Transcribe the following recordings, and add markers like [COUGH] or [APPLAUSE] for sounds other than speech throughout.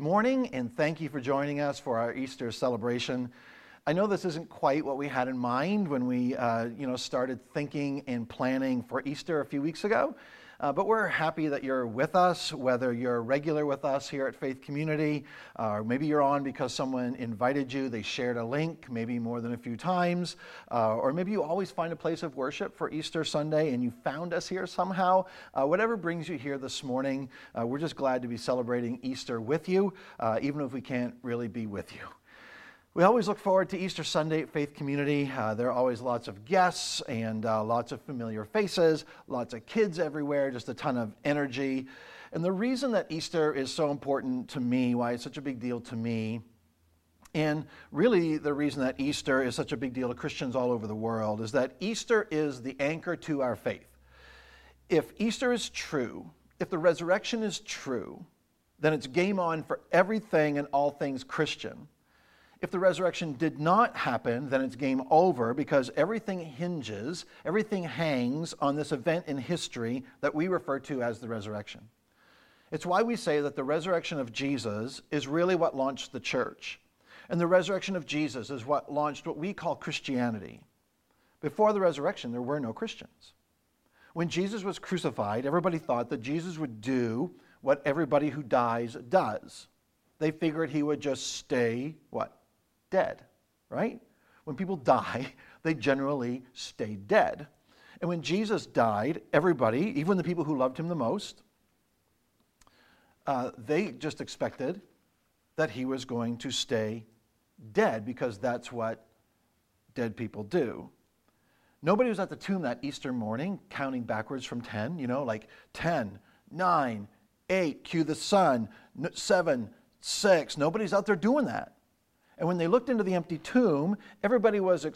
morning and thank you for joining us for our Easter celebration. I know this isn't quite what we had in mind when we uh, you know, started thinking and planning for Easter a few weeks ago. Uh, but we're happy that you're with us, whether you're regular with us here at Faith Community, uh, or maybe you're on because someone invited you, they shared a link, maybe more than a few times, uh, or maybe you always find a place of worship for Easter Sunday and you found us here somehow. Uh, whatever brings you here this morning, uh, we're just glad to be celebrating Easter with you, uh, even if we can't really be with you. We always look forward to Easter Sunday at Faith Community. Uh, there are always lots of guests and uh, lots of familiar faces, lots of kids everywhere, just a ton of energy. And the reason that Easter is so important to me, why it's such a big deal to me, and really the reason that Easter is such a big deal to Christians all over the world, is that Easter is the anchor to our faith. If Easter is true, if the resurrection is true, then it's game on for everything and all things Christian. If the resurrection did not happen, then it's game over because everything hinges, everything hangs on this event in history that we refer to as the resurrection. It's why we say that the resurrection of Jesus is really what launched the church. And the resurrection of Jesus is what launched what we call Christianity. Before the resurrection, there were no Christians. When Jesus was crucified, everybody thought that Jesus would do what everybody who dies does. They figured he would just stay, what? Dead, right? When people [LAUGHS] die, they generally stay dead. And when Jesus died, everybody, even the people who loved him the most, uh, they just expected that he was going to stay dead because that's what dead people do. Nobody was at the tomb that Easter morning counting backwards from 10, you know, like 10, 9, 8, cue the sun, 7, 6. Nobody's out there doing that. And when they looked into the empty tomb, everybody was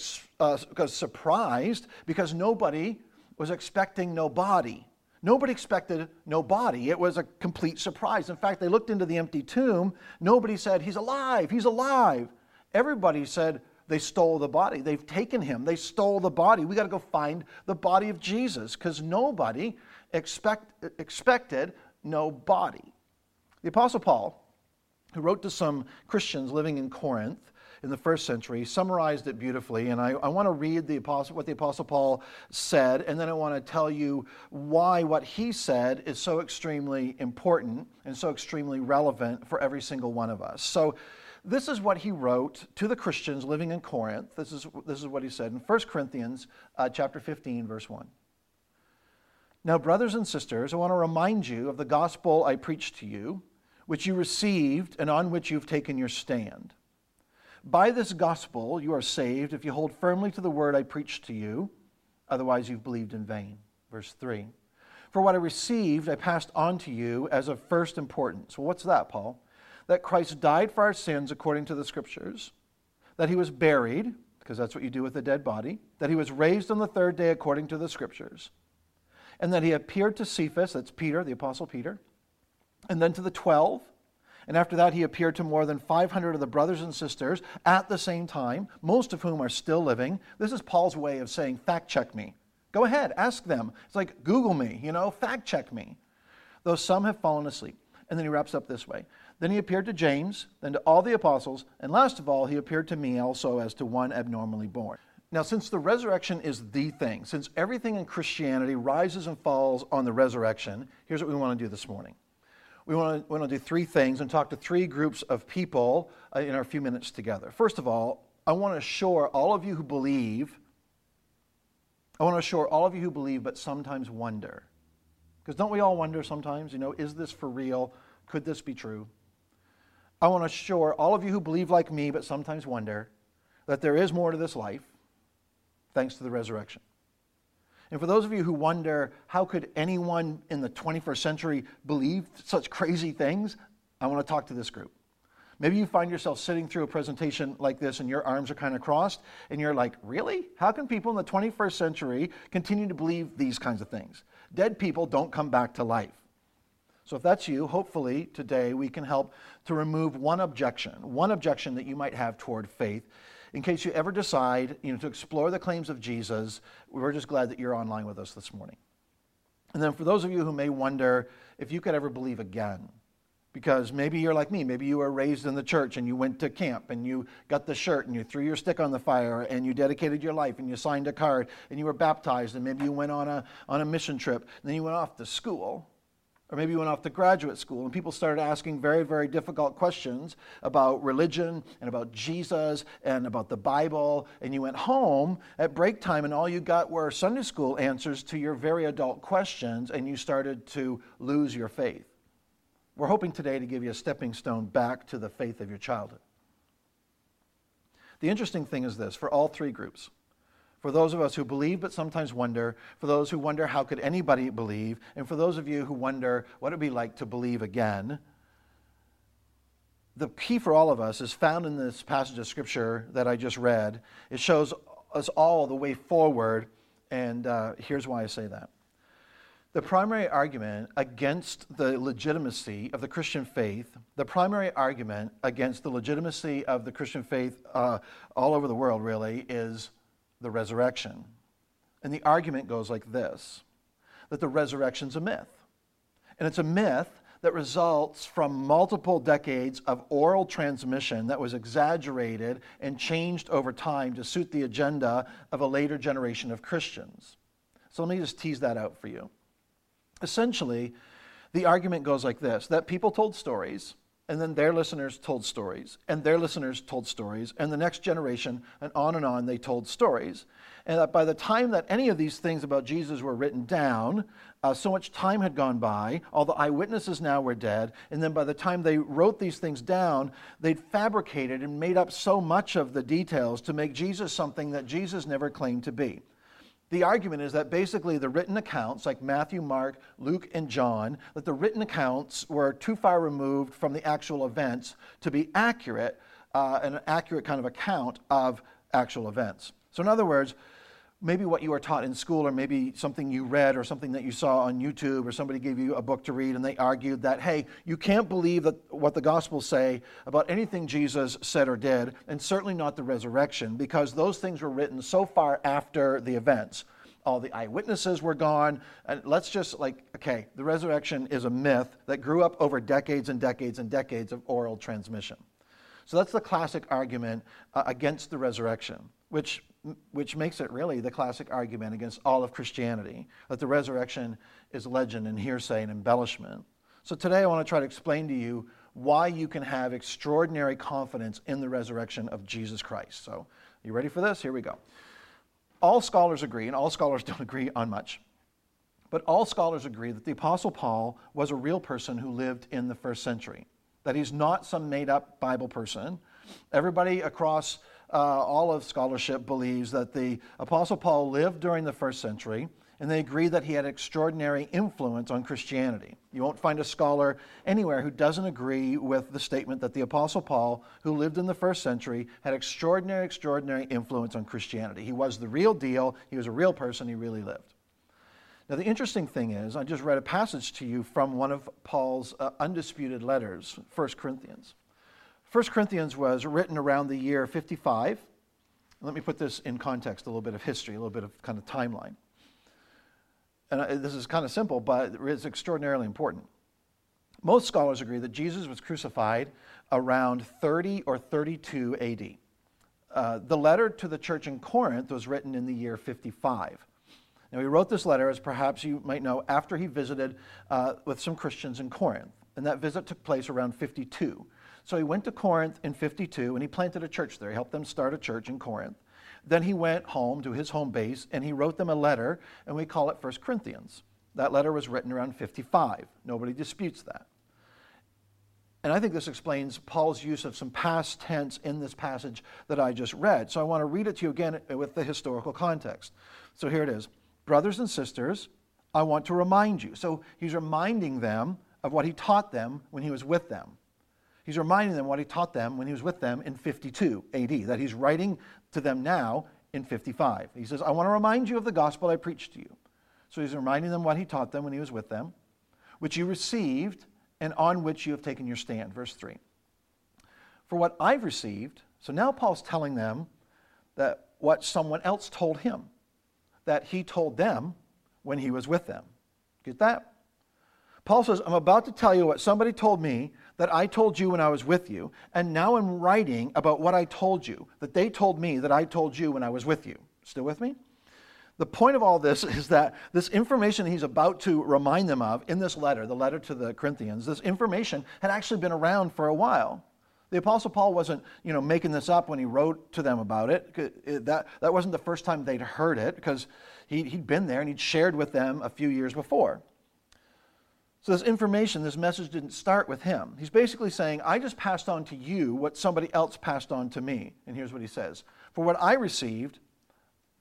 uh, surprised because nobody was expecting no body. Nobody expected no body. It was a complete surprise. In fact, they looked into the empty tomb. Nobody said, He's alive, he's alive. Everybody said, They stole the body. They've taken him. They stole the body. We got to go find the body of Jesus because nobody expect, expected no body. The Apostle Paul who wrote to some Christians living in Corinth in the first century, summarized it beautifully. And I, I want to read the apostle, what the Apostle Paul said, and then I want to tell you why what he said is so extremely important and so extremely relevant for every single one of us. So, this is what he wrote to the Christians living in Corinth. This is, this is what he said in 1 Corinthians uh, chapter 15, verse 1. Now, brothers and sisters, I want to remind you of the gospel I preached to you which you received and on which you've taken your stand. By this gospel you are saved if you hold firmly to the word I preached to you, otherwise you've believed in vain. Verse 3. For what I received, I passed on to you as of first importance. Well, what's that, Paul? That Christ died for our sins according to the Scriptures, that he was buried, because that's what you do with a dead body, that he was raised on the third day according to the Scriptures, and that he appeared to Cephas, that's Peter, the Apostle Peter and then to the 12. And after that, he appeared to more than 500 of the brothers and sisters at the same time, most of whom are still living. This is Paul's way of saying, fact check me. Go ahead, ask them. It's like, Google me, you know, fact check me. Though some have fallen asleep. And then he wraps up this way. Then he appeared to James, then to all the apostles, and last of all, he appeared to me also as to one abnormally born. Now, since the resurrection is the thing, since everything in Christianity rises and falls on the resurrection, here's what we want to do this morning we want to, we want to do three things and talk to three groups of people uh, in our few minutes together. First of all, I want to assure all of you who believe, I want to assure all of you who believe but sometimes wonder. Because don't we all wonder sometimes, you know, is this for real? Could this be true? I want to assure all of you who believe like me but sometimes wonder that there is more to this life thanks to the resurrection. And for those of you who wonder, how could anyone in the 21st century believe such crazy things? I want to talk to this group. Maybe you find yourself sitting through a presentation like this and your arms are kind of crossed, and you're like, really? How can people in the 21st century continue to believe these kinds of things? Dead people don't come back to life. So, if that's you, hopefully today we can help to remove one objection, one objection that you might have toward faith in case you ever decide you know, to explore the claims of Jesus, we're just glad that you're online with us this morning. And then for those of you who may wonder if you could ever believe again, Because maybe you're like me. Maybe you were raised in the church and you went to camp and you got the shirt and you threw your stick on the fire and you dedicated your life and you signed a card and you were baptized and maybe you went on a, on a mission trip and then you went off to school or maybe you went off to graduate school and people started asking very, very difficult questions about religion and about Jesus and about the Bible. And you went home at break time and all you got were Sunday school answers to your very adult questions and you started to lose your faith. We're hoping today to give you a stepping stone back to the faith of your childhood. The interesting thing is this for all three groups, for those of us who believe but sometimes wonder, for those who wonder how could anybody believe, and for those of you who wonder what it would be like to believe again, the key for all of us is found in this passage of scripture that I just read. It shows us all the way forward, and uh, here's why I say that. The primary argument against the legitimacy of the Christian faith, the primary argument against the legitimacy of the Christian faith uh, all over the world, really, is the resurrection. And the argument goes like this that the resurrection's a myth. And it's a myth that results from multiple decades of oral transmission that was exaggerated and changed over time to suit the agenda of a later generation of Christians. So let me just tease that out for you. Essentially, the argument goes like this that people told stories, and then their listeners told stories, and their listeners told stories, and the next generation, and on and on, they told stories. And that by the time that any of these things about Jesus were written down, uh, so much time had gone by, all the eyewitnesses now were dead, and then by the time they wrote these things down, they'd fabricated and made up so much of the details to make Jesus something that Jesus never claimed to be. The argument is that basically the written accounts, like Matthew, Mark, Luke, and John, that the written accounts were too far removed from the actual events to be accurate, uh, an accurate kind of account of actual events. So, in other words, maybe what you were taught in school, or maybe something you read, or something that you saw on YouTube, or somebody gave you a book to read, and they argued that, hey, you can't believe that what the Gospels say about anything Jesus said or did, and certainly not the resurrection, because those things were written so far after the events. All the eyewitnesses were gone, and let's just like, okay, the resurrection is a myth that grew up over decades and decades and decades of oral transmission. So that's the classic argument uh, against the resurrection, which which makes it really the classic argument against all of Christianity that the resurrection is legend and hearsay and embellishment. So today I want to try to explain to you why you can have extraordinary confidence in the resurrection of Jesus Christ. So, you ready for this? Here we go. All scholars agree, and all scholars [LAUGHS] don't agree on much, but all scholars agree that the Apostle Paul was a real person who lived in the first century, that he's not some made up Bible person. Everybody across uh, all of scholarship believes that the Apostle Paul lived during the first century, and they agree that he had extraordinary influence on Christianity. You won't find a scholar anywhere who doesn't agree with the statement that the Apostle Paul, who lived in the first century, had extraordinary, extraordinary influence on Christianity. He was the real deal, he was a real person, he really lived. Now, the interesting thing is, I just read a passage to you from one of Paul's uh, undisputed letters, 1 Corinthians. 1 Corinthians was written around the year 55. Let me put this in context, a little bit of history, a little bit of kind of timeline. And this is kind of simple, but it's extraordinarily important. Most scholars agree that Jesus was crucified around 30 or 32 AD. Uh, the letter to the church in Corinth was written in the year 55. Now, he wrote this letter, as perhaps you might know, after he visited uh, with some Christians in Corinth. And that visit took place around 52. So he went to Corinth in 52 and he planted a church there. He helped them start a church in Corinth. Then he went home to his home base and he wrote them a letter, and we call it 1 Corinthians. That letter was written around 55. Nobody disputes that. And I think this explains Paul's use of some past tense in this passage that I just read. So I want to read it to you again with the historical context. So here it is Brothers and sisters, I want to remind you. So he's reminding them of what he taught them when he was with them. He's reminding them what he taught them when he was with them in 52 AD, that he's writing to them now in 55. He says, I want to remind you of the gospel I preached to you. So he's reminding them what he taught them when he was with them, which you received and on which you have taken your stand. Verse 3. For what I've received, so now Paul's telling them that what someone else told him, that he told them when he was with them. Get that? Paul says, I'm about to tell you what somebody told me that I told you when I was with you, and now I'm writing about what I told you, that they told me that I told you when I was with you. Still with me? The point of all this [LAUGHS] is that this information he's about to remind them of in this letter, the letter to the Corinthians, this information had actually been around for a while. The Apostle Paul wasn't, you know, making this up when he wrote to them about it. Uh, that, that wasn't the first time they'd heard it because he, he'd been there and he'd shared with them a few years before. So, this information, this message didn't start with him. He's basically saying, I just passed on to you what somebody else passed on to me. And here's what he says For what I received,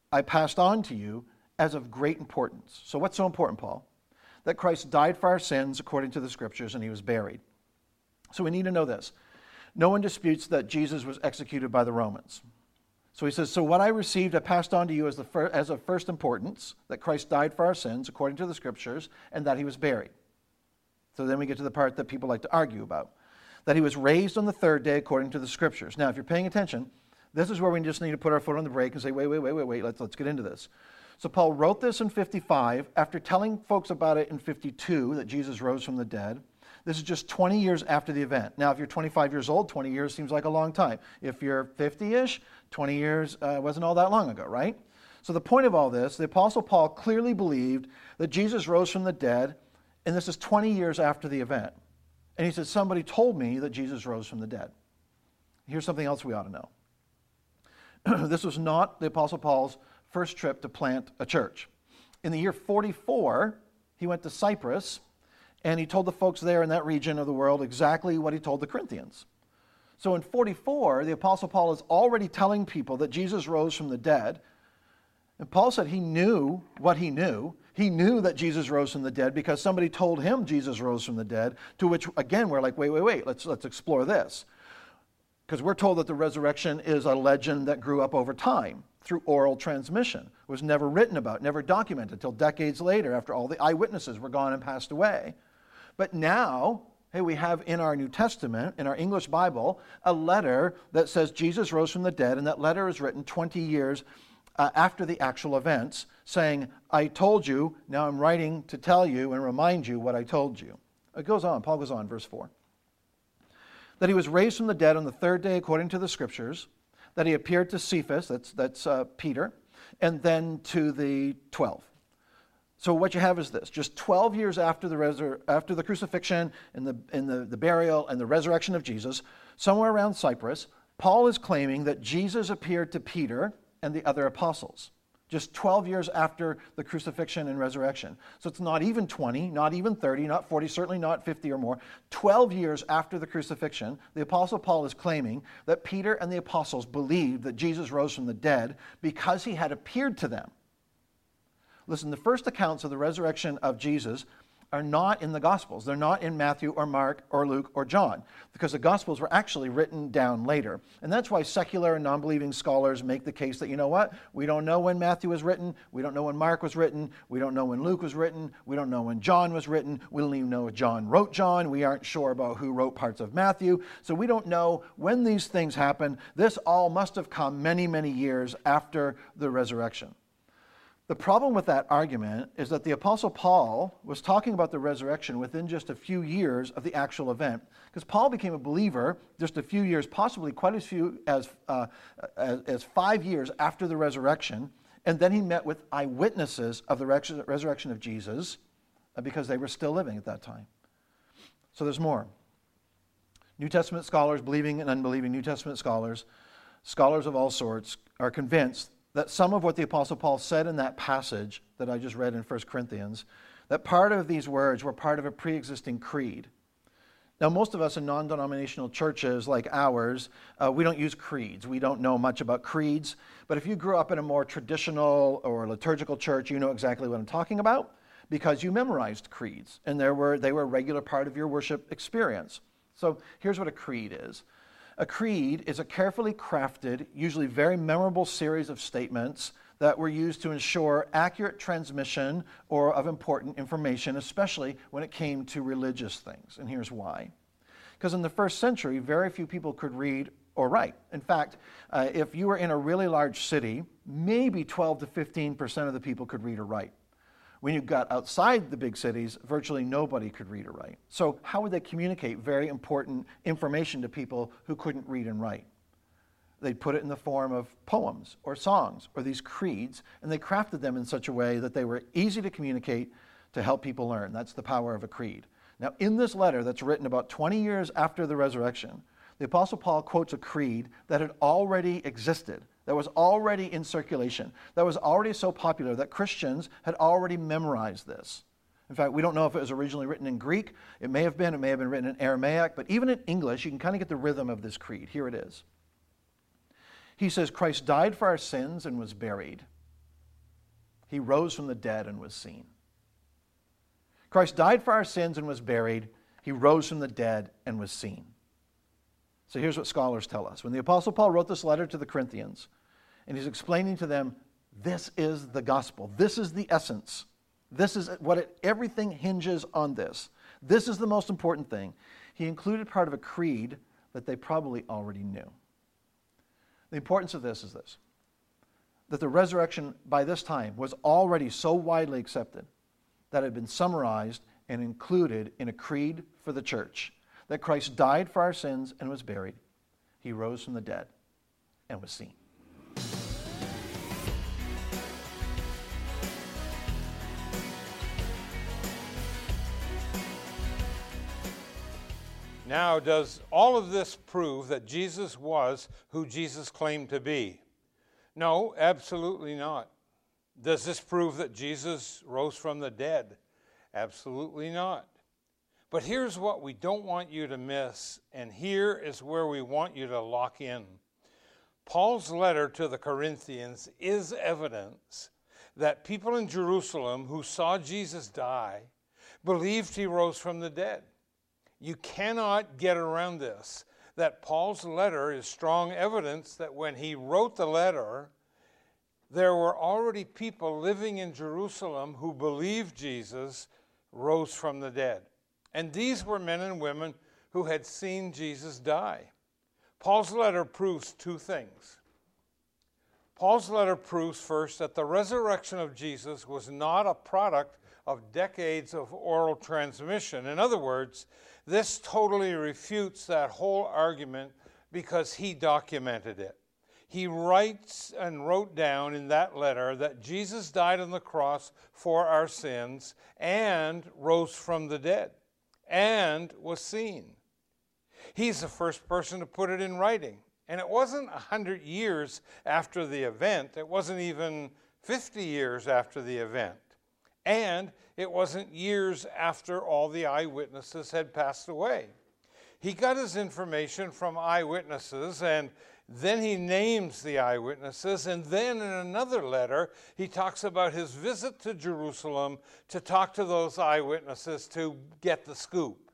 I passed on to you as of great importance. So, what's so important, Paul? That Christ died for our sins according to the scriptures and he was buried. So, we need to know this. No one disputes that Jesus was executed by the Romans. So he says, So what I received, I passed on to you as, the fir- as of first importance that Christ died for our sins according to the scriptures and that he was buried. So then we get to the part that people like to argue about that he was raised on the third day according to the scriptures. Now, if you're paying attention, this is where we just need to put our foot on the brake and say, wait, wait, wait, wait, wait, let's, let's get into this. So Paul wrote this in 55 after telling folks about it in 52 that Jesus rose from the dead. This is just 20 years after the event. Now, if you're 25 years old, 20 years seems like a long time. If you're 50 ish, 20 years uh, wasn't all that long ago, right? So, the point of all this, the Apostle Paul clearly believed that Jesus rose from the dead and this is 20 years after the event. And he said, Somebody told me that Jesus rose from the dead. Here's something else we ought to know. [CLEARS THROAT] this was not the Apostle Paul's first trip to plant a church. In the year 44, he went to Cyprus and he told the folks there in that region of the world exactly what he told the Corinthians. So in 44, the Apostle Paul is already telling people that Jesus rose from the dead. And Paul said he knew what he knew. He knew that Jesus rose from the dead because somebody told him Jesus rose from the dead, to which, again, we're like, wait, wait, wait, let's, let's explore this. Because we're told that the resurrection is a legend that grew up over time through oral transmission. It was never written about, never documented until decades later after all the eyewitnesses were gone and passed away. But now, hey, we have in our New Testament, in our English Bible, a letter that says Jesus rose from the dead, and that letter is written 20 years uh, after the actual events, saying, I told you, now I'm writing to tell you and remind you what I told you. It goes on, Paul goes on, verse 4. That he was raised from the dead on the third day according to the scriptures, that he appeared to Cephas, that's, that's uh, Peter, and then to the 12. So what you have is this: just 12 years after the, resur- after the crucifixion and, the, and the, the burial and the resurrection of Jesus, somewhere around Cyprus, Paul is claiming that Jesus appeared to Peter and the other apostles just 12 years after the crucifixion and resurrection. So it's not even 20, not even 30, not 40, certainly not 50 or more. 12 years after the crucifixion, the Apostle Paul is claiming that Peter and the apostles believed that Jesus rose from the dead because he had appeared to them. Listen, the first accounts of the resurrection of Jesus are not in the Gospels. They're not in Matthew or Mark or Luke or John, because the Gospels were actually written down later. And that's why secular and non believing scholars make the case that, you know what, we don't know when Matthew was written, we don't know when Mark was written, we don't know when Luke was written, we don't know when John was written, we don't even know if John wrote John, we aren't sure about who wrote parts of Matthew, so we don't know when these things happened. This all must have come many, many years after the resurrection. The problem with that argument is that the Apostle Paul was talking about the resurrection within just a few years of the actual event. Because Paul became a believer just a few years, possibly quite as few as, uh, as, as, five years after the resurrection. And then he met with eyewitnesses of the resurrection of Jesus uh, because they were still living at that time. So there's more. New Testament scholars, believing and unbelieving New Testament scholars, scholars of all sorts, are convinced that some of what the Apostle Paul said in that passage that I just read in 1 Corinthians, that part of these words were part of a pre existing creed. Now, most of us in non denominational churches like ours, uh, we don't use creeds. We don't know much about creeds. But if you grew up in a more traditional or liturgical church, you know exactly what I'm talking about because you memorized creeds and there were, they were a regular part of your worship experience. So here's what a creed is a creed is a carefully crafted, usually very memorable series of statements that were used to ensure accurate transmission or of important information, especially when it came to religious things. And here's why. Because in the first century, very few people could read or write. In fact, uh, if you were in a really large city, maybe 12 to 15 percent of the people could read or write. When you got outside the big cities, virtually nobody could read or write. So, how would they communicate very important information to people who couldn't read and write? They'd put it in the form of poems or songs or these creeds, and they crafted them in such a way that they were easy to communicate to help people learn. That's the power of a creed. Now, in this letter that's written about 20 years after the resurrection, the Apostle Paul quotes a creed that had already existed that was already in circulation, that was already so popular that Christians had already memorized this. In fact, we don't know if it was originally written in Greek. It may have been, it may have been written in Aramaic, but even in English, you can kind of get the rhythm of this creed. Here it is. He says, Christ died for our sins and was buried. He rose from the dead and was seen. Christ died for our sins and was buried. He rose from the dead and was seen. So here's what scholars tell us. When the Apostle Paul wrote this letter to the Corinthians, and he's explaining to them, this is the gospel, this is the essence, this is what it, everything hinges on this. This is the most important thing. He included part of a creed that they probably already knew. The importance of this is this that the resurrection by this time was already so widely accepted that it had been summarized and included in a creed for the church that Christ died for our sins and was buried. He rose from the dead and was seen. Now, does all of this prove that Jesus was who Jesus claimed to be? No, absolutely not. Does this prove that Jesus rose from the dead? Absolutely not. But here's what we don't want you to miss, and here is where we want you to lock in. Paul's letter to the Corinthians is evidence that people in Jerusalem who saw Jesus die believed he rose from the dead. You cannot get around this. That Paul's letter is strong evidence that when he wrote the letter, there were already people living in Jerusalem who believed Jesus rose from the dead. And these were men and women who had seen Jesus die. Paul's letter proves two things. Paul's letter proves first that the resurrection of Jesus was not a product of decades of oral transmission. In other words, this totally refutes that whole argument because he documented it. He writes and wrote down in that letter that Jesus died on the cross for our sins and rose from the dead and was seen. He's the first person to put it in writing. And it wasn't 100 years after the event, it wasn't even 50 years after the event. And it wasn't years after all the eyewitnesses had passed away. He got his information from eyewitnesses and then he names the eyewitnesses, and then in another letter, he talks about his visit to Jerusalem to talk to those eyewitnesses to get the scoop.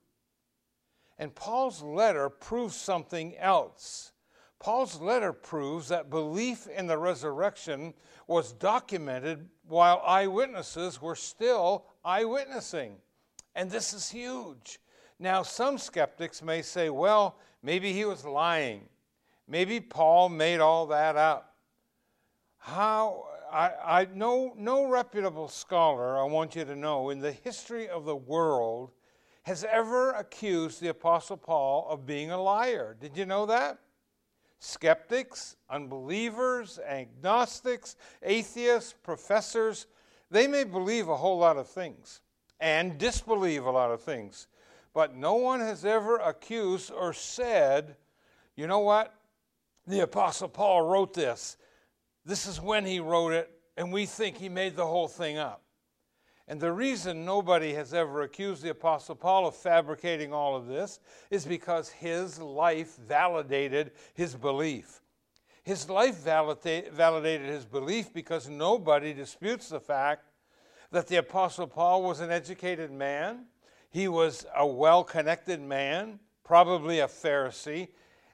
And Paul's letter proves something else. Paul's letter proves that belief in the resurrection was documented while eyewitnesses were still eyewitnessing. And this is huge. Now, some skeptics may say, well, maybe he was lying. Maybe Paul made all that up. How I, I no no reputable scholar, I want you to know, in the history of the world has ever accused the Apostle Paul of being a liar. Did you know that? Skeptics, unbelievers, agnostics, atheists, professors, they may believe a whole lot of things and disbelieve a lot of things, but no one has ever accused or said, you know what? The Apostle Paul wrote this. This is when he wrote it, and we think he made the whole thing up. And the reason nobody has ever accused the Apostle Paul of fabricating all of this is because his life validated his belief. His life validate, validated his belief because nobody disputes the fact that the Apostle Paul was an educated man, he was a well connected man, probably a Pharisee,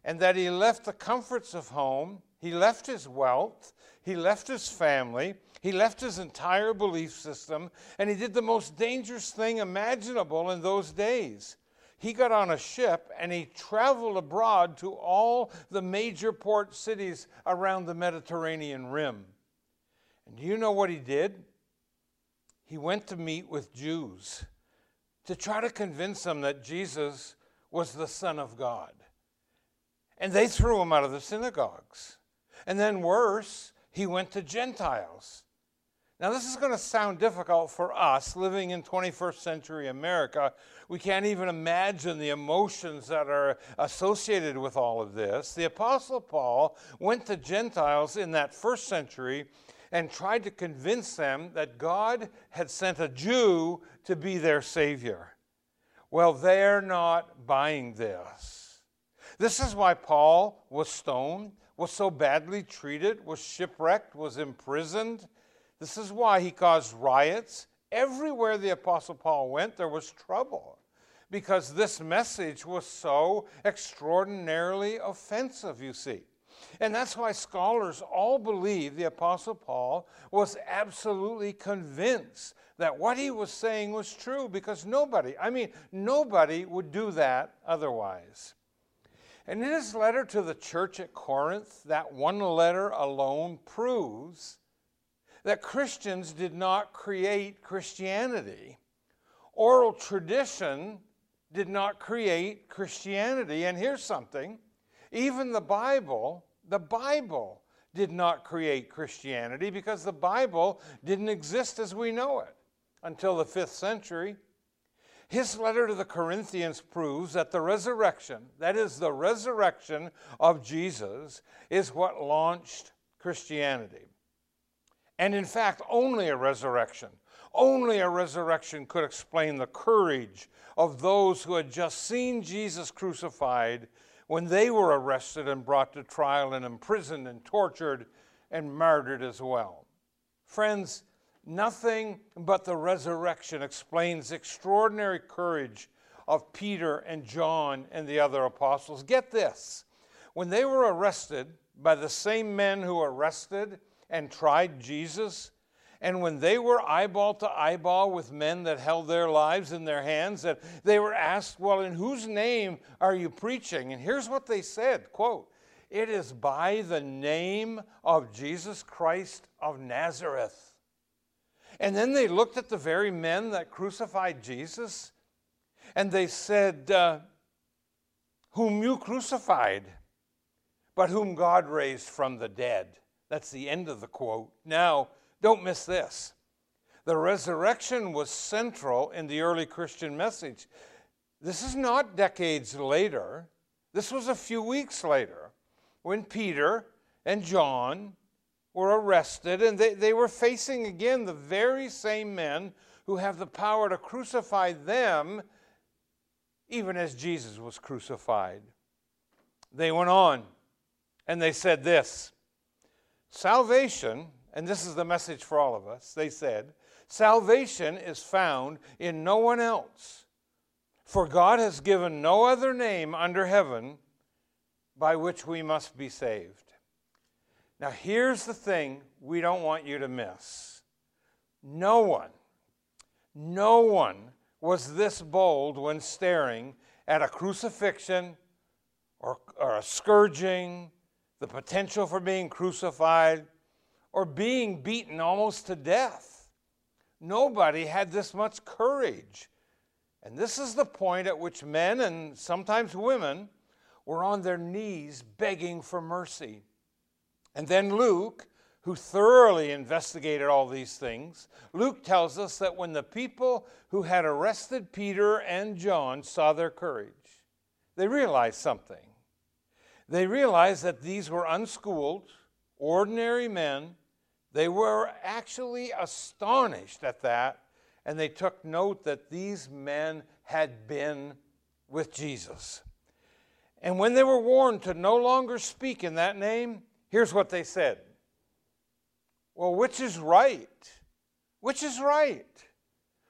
and that he left the comforts of home, he left his wealth, he left his family, he left his entire belief system, and he did the most dangerous thing imaginable in those days. He got on a ship and he traveled abroad to all the major port cities around the Mediterranean rim. And do you know what he did? he went to meet with Jews to try to convince them that Jesus was the Son of God. And they threw him out of the synagogues. And then, worse, he went to Gentiles. Now, this is going to sound difficult for us living in 21st century America. We can't even imagine the emotions that are associated with all of this. The Apostle Paul went to Gentiles in that first century and tried to convince them that God had sent a Jew to be their Savior. Well, they're not buying this. This is why Paul was stoned, was so badly treated, was shipwrecked, was imprisoned. This is why he caused riots. Everywhere the Apostle Paul went, there was trouble because this message was so extraordinarily offensive, you see. And that's why scholars all believe the Apostle Paul was absolutely convinced that what he was saying was true because nobody, I mean, nobody would do that otherwise. And in his letter to the church at Corinth, that one letter alone proves that Christians did not create Christianity. Oral tradition did not create Christianity. And here's something even the Bible the Bible did not create Christianity because the Bible didn't exist as we know it until the fifth century. His letter to the Corinthians proves that the resurrection, that is, the resurrection of Jesus, is what launched Christianity. And in fact, only a resurrection, only a resurrection could explain the courage of those who had just seen Jesus crucified when they were arrested and brought to trial and imprisoned and tortured and martyred as well. Friends, nothing but the resurrection explains the extraordinary courage of Peter and John and the other apostles. Get this when they were arrested by the same men who arrested and tried Jesus, and when they were eyeball to eyeball with men that held their lives in their hands, that they were asked, Well, in whose name are you preaching? And here's what they said quote, It is by the name of Jesus Christ of Nazareth. And then they looked at the very men that crucified Jesus and they said, uh, Whom you crucified, but whom God raised from the dead. That's the end of the quote. Now, don't miss this. The resurrection was central in the early Christian message. This is not decades later, this was a few weeks later when Peter and John were arrested and they, they were facing again the very same men who have the power to crucify them even as Jesus was crucified. They went on and they said this Salvation and this is the message for all of us. They said, Salvation is found in no one else, for God has given no other name under heaven by which we must be saved. Now, here's the thing we don't want you to miss no one, no one was this bold when staring at a crucifixion or, or a scourging, the potential for being crucified or being beaten almost to death. Nobody had this much courage. And this is the point at which men and sometimes women were on their knees begging for mercy. And then Luke, who thoroughly investigated all these things, Luke tells us that when the people who had arrested Peter and John saw their courage, they realized something. They realized that these were unschooled, ordinary men they were actually astonished at that, and they took note that these men had been with Jesus. And when they were warned to no longer speak in that name, here's what they said Well, which is right? Which is right?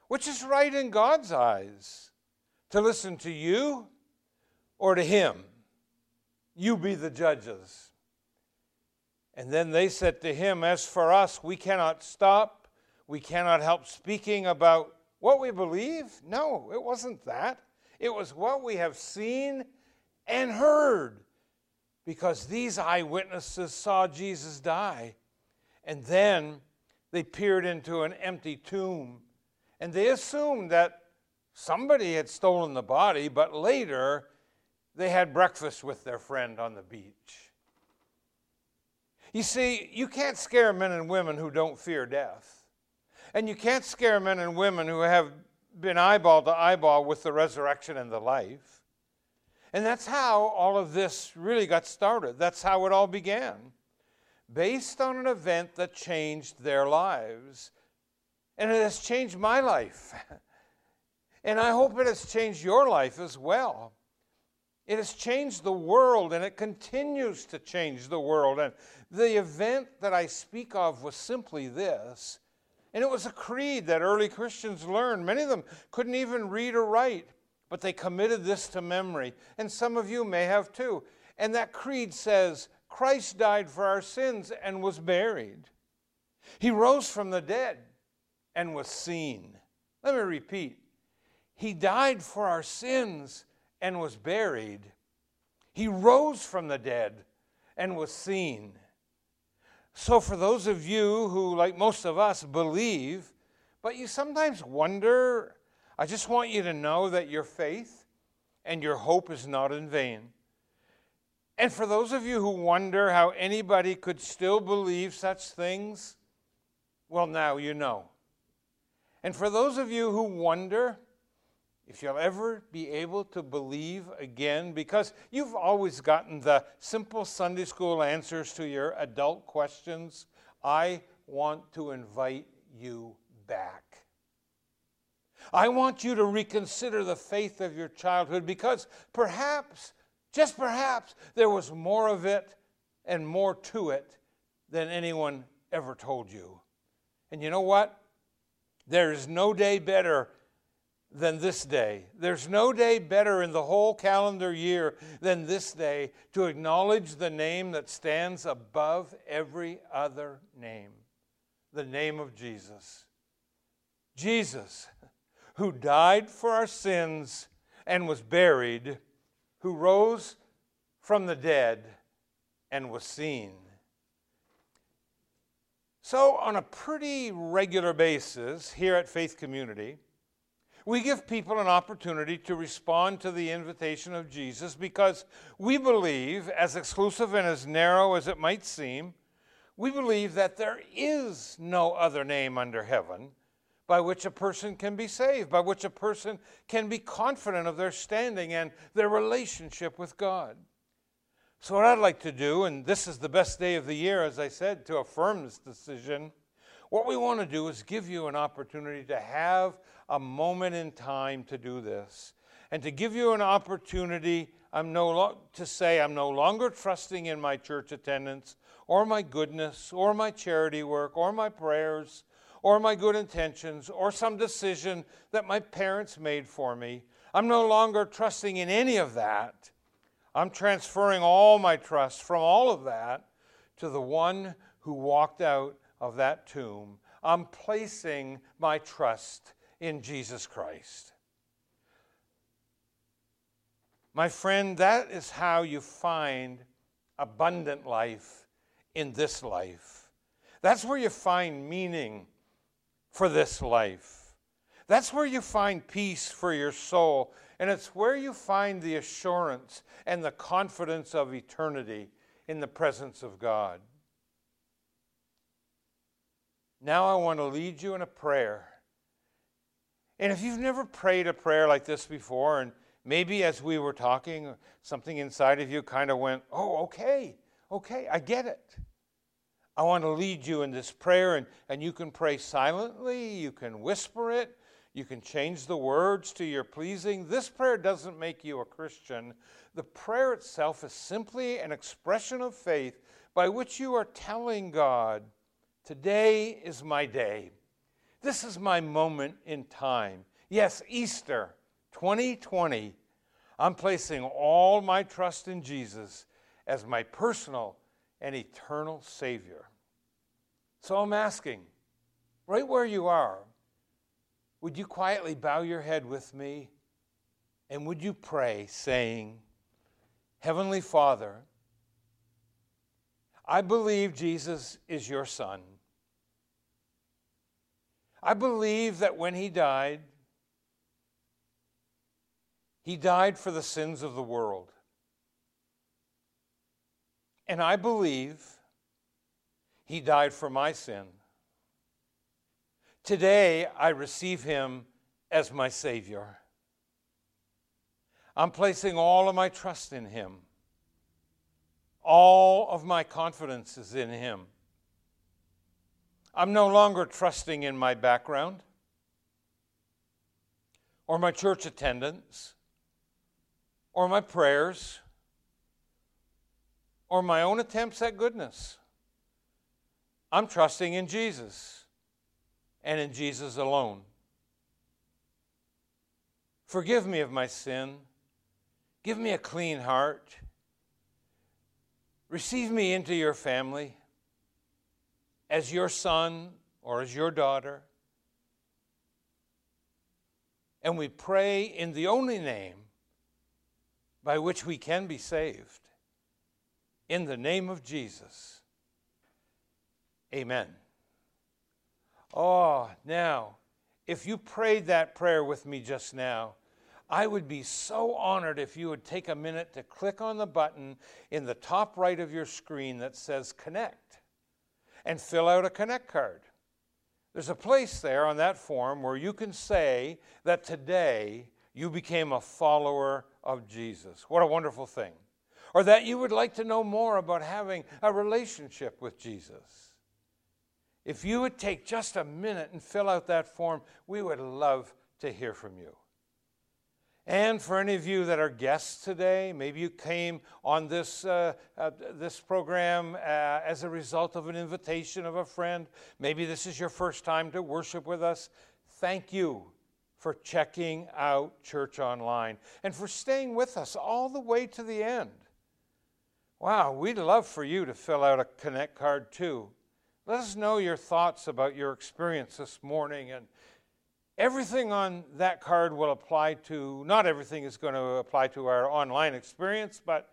Which is right in God's eyes? To listen to you or to Him? You be the judges. And then they said to him, As for us, we cannot stop. We cannot help speaking about what we believe. No, it wasn't that. It was what we have seen and heard. Because these eyewitnesses saw Jesus die. And then they peered into an empty tomb And they assumed that somebody had stolen the body, but later they had breakfast with their friend on the beach. You see, you can't scare men and women who don't fear death. And you can't scare men and women who have been eyeball to eyeball with the resurrection and the life. And that's how all of this really got started. That's how it all began. Based on an event that changed their lives. And it has changed my life. [LAUGHS] and I hope it has changed your life as well. It has changed the world and it continues to change the world. And the event that I speak of was simply this. And it was a creed that early Christians learned. Many of them couldn't even read or write, but they committed this to memory. And some of you may have too. And that creed says Christ died for our sins and was buried. He rose from the dead and was seen. Let me repeat He died for our sins and was buried. He rose from the dead and was seen. So, for those of you who, like most of us, believe, but you sometimes wonder, I just want you to know that your faith and your hope is not in vain. And for those of you who wonder how anybody could still believe such things, well, now you know. And for those of you who wonder, if you'll ever be able to believe again, because you've always gotten the simple Sunday school answers to your adult questions, I want to invite you back. I want you to reconsider the faith of your childhood because perhaps, just perhaps, there was more of it and more to it than anyone ever told you. And you know what? There is no day better than this day. There's no day better in the whole calendar year than this day to acknowledge the name that stands above every other name the name of Jesus. Jesus, who died for our sins and was buried, who rose from the dead and was seen. So, on a pretty regular basis here at Faith Community, we give people an opportunity to respond to the invitation of Jesus because we believe, as exclusive and as narrow as it might seem, we believe that there is no other name under heaven by which a person can be saved, by which a person can be confident of their standing and their relationship with God. So, what I'd like to do, and this is the best day of the year, as I said, to affirm this decision, what we want to do is give you an opportunity to have a moment in time to do this and to give you an opportunity I'm no lo- to say I'm no longer trusting in my church attendance or my goodness or my charity work or my prayers or my good intentions or some decision that my parents made for me. I'm no longer trusting in any of that. I'm transferring all my trust from all of that to the one who walked out of that tomb. I'm placing my trust in Jesus Christ. My friend, that is how you find abundant life in this life. That's where you find meaning for this life. That's where you find peace for your soul. And it's where you find the assurance and the confidence of eternity in the presence of God. Now I want to lead you in a prayer and if you've never prayed a prayer like this before, and maybe as we were talking, something inside of you kind of went, oh, okay, okay, I get it. I want to lead you in this prayer, and, and you can pray silently, you can whisper it, you can change the words to your pleasing. This prayer doesn't make you a Christian. The prayer itself is simply an expression of faith by which you are telling God, Today is my day. This is my moment in time. Yes, Easter 2020. I'm placing all my trust in Jesus as my personal and eternal Savior. So I'm asking, right where you are, would you quietly bow your head with me and would you pray, saying, Heavenly Father, I believe Jesus is your Son. I believe that when he died, he died for the sins of the world. And I believe he died for my sin. Today, I receive him as my Savior. I'm placing all of my trust in him. All of my confidence is in him. I'm no longer trusting in my background or my church attendance or my prayers or my own attempts at goodness. I'm trusting in Jesus and in Jesus alone. Forgive me of my sin. Give me a clean heart. Receive me into your family as your son or as your daughter. And we pray in the only name by which we can be saved. In the name of Jesus. Amen. Oh, now, if you prayed that prayer with me just now, I would be so honored if you would take a minute to click on the button in the top right of your screen that says Connect and fill out a Connect card. There's a place there on that form where you can say that today you became a follower of Jesus. What a wonderful thing. Or that you would like to know more about having a relationship with Jesus. If you would take just a minute and fill out that form, we would love to hear from you. And for any of you that are guests today, maybe you came on this, uh, uh, this program uh, as a result of an invitation of a friend. Maybe this is your first time to worship with us. Thank you for checking out Church Online and for staying with us all the way to the end. Wow, we'd love for you to fill out a Connect card too. Let us know your thoughts about your experience this morning and Everything on that card will apply to, not everything is going to apply to our online experience, but,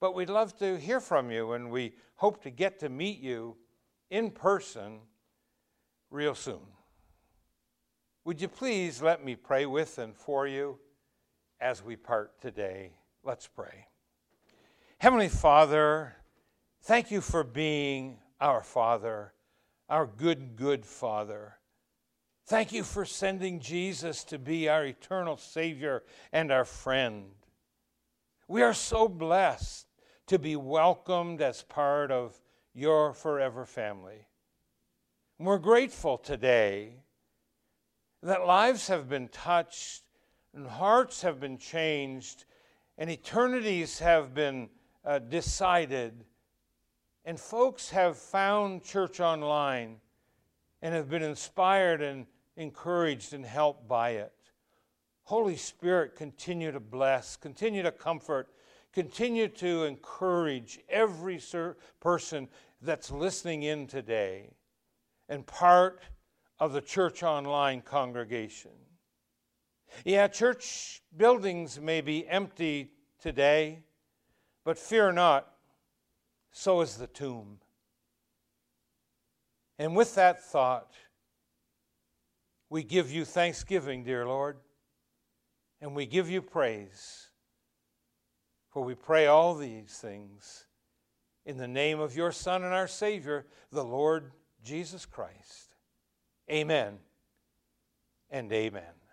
but we'd love to hear from you, and we hope to get to meet you in person real soon. Would you please let me pray with and for you as we part today? Let's pray. Heavenly Father, thank you for being our Father, our good, good Father. Thank you for sending Jesus to be our eternal Savior and our friend. We are so blessed to be welcomed as part of your forever family. We're grateful today that lives have been touched and hearts have been changed and eternities have been uh, decided and folks have found church online and have been inspired and encouraged and helped by it. Holy Spirit, continue to bless, continue to comfort, continue to encourage every person that's listening in today and part of the Church Online congregation. Yeah, church buildings may be empty today, but fear not, so is the tomb. And with that thought, we give you thanksgiving, dear Lord, and we give you praise. For we pray all these things in the name of your Son and our Savior, the Lord Jesus Christ. Amen and amen.